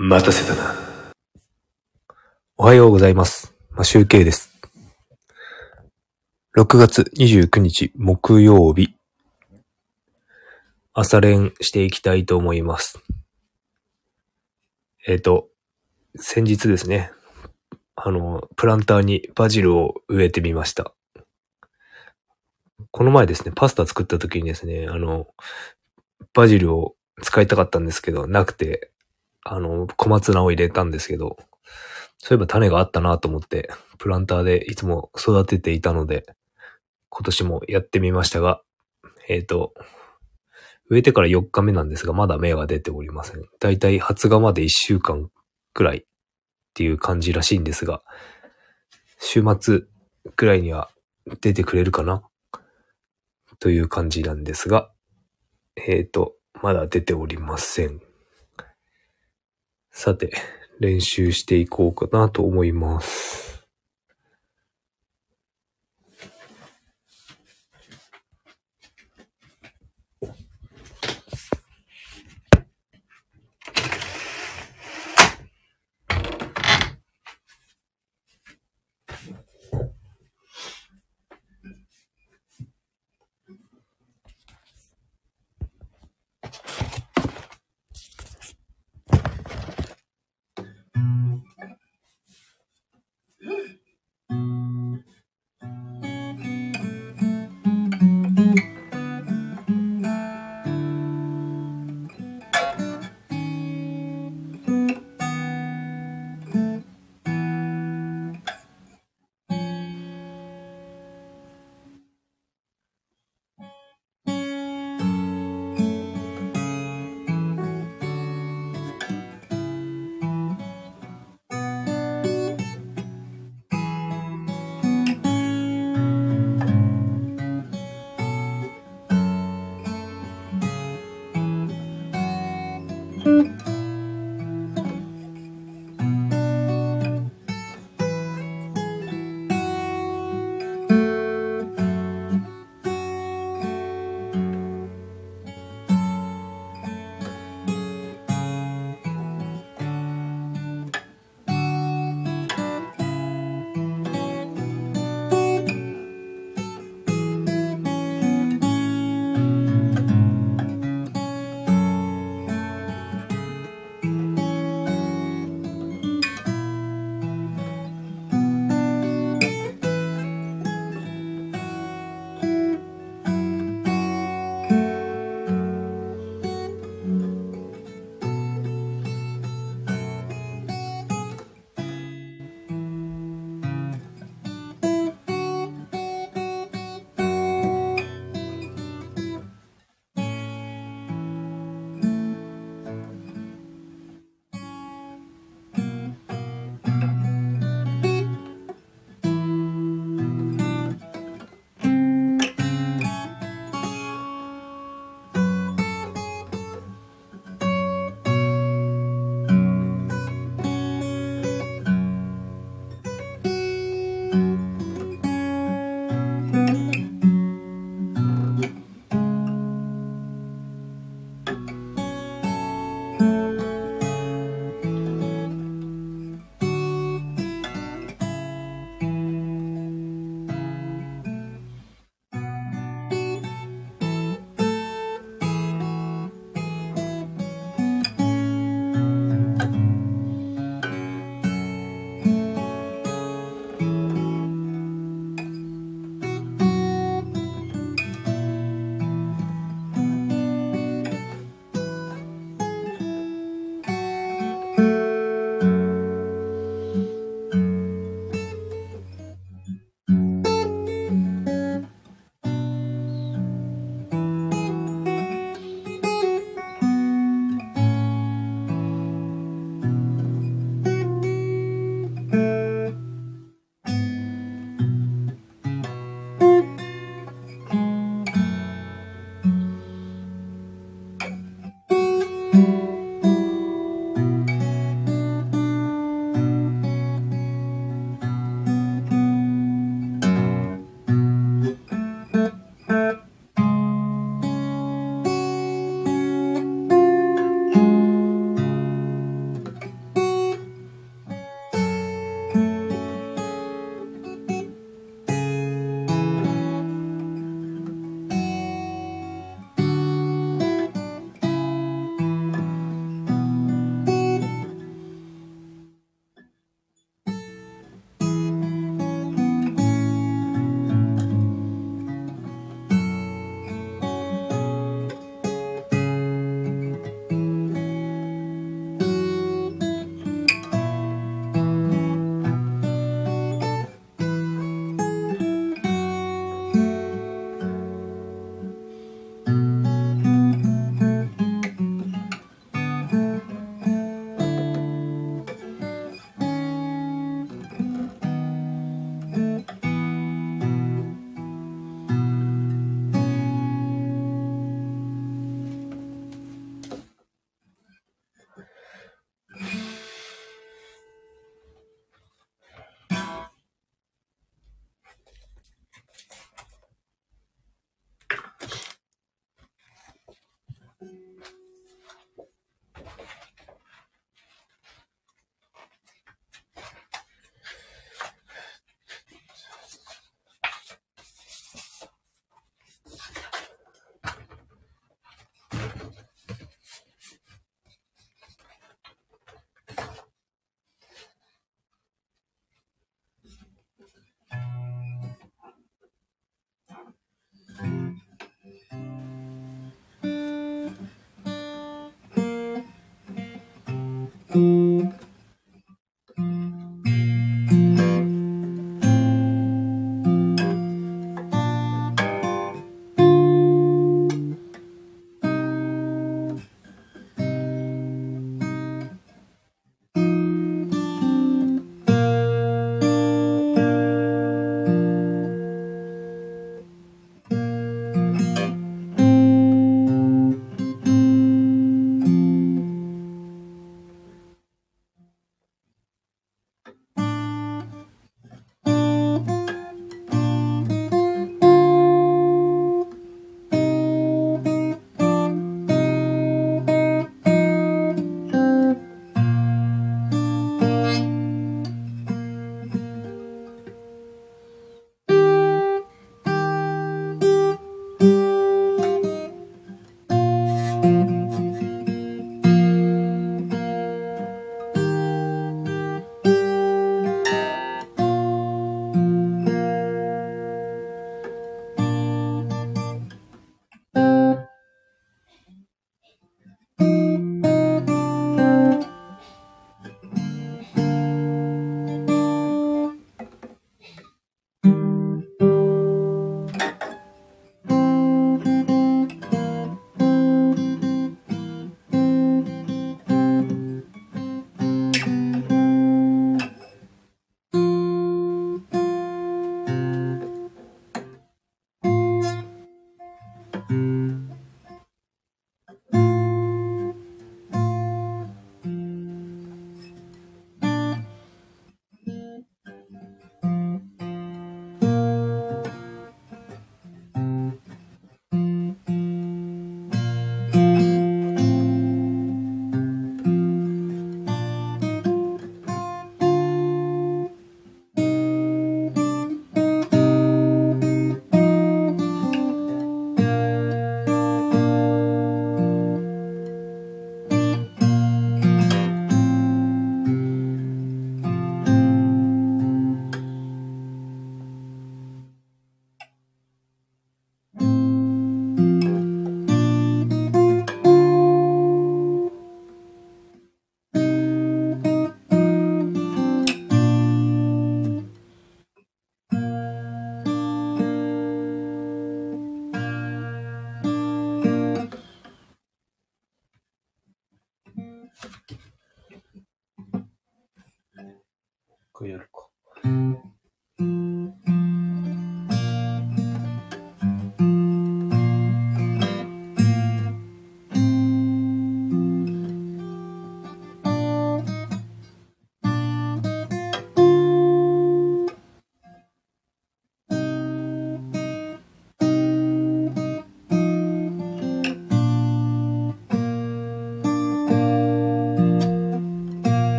待たせたな。おはようございます。マシュウケイです。6月29日木曜日。朝練していきたいと思います。えっ、と、先日ですね、あの、プランターにバジルを植えてみました。この前ですね、パスタ作った時にですね、あの、バジルを使いたかったんですけど、なくて、あの、小松菜を入れたんですけど、そういえば種があったなと思って、プランターでいつも育てていたので、今年もやってみましたが、えっ、と、植えてから4日目なんですが、まだ芽が出ておりません。だいたい発芽まで1週間くらいっていう感じらしいんですが、週末くらいには出てくれるかな？という感じなんですが、えっ、と、まだ出ておりません。さて、練習していこうかなと思います。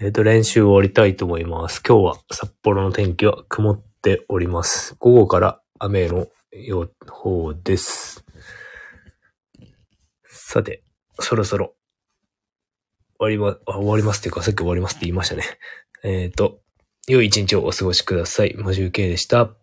えっ、と、練習を終わりたいと思います。今日は札幌の天気は曇っております。午後から雨の予報です。さて、そろそろ終わりま、終わりますっていうか、さっき終わりますって言いましたね。えっ、と、良い一日をお過ごしください。マジュウケイでした。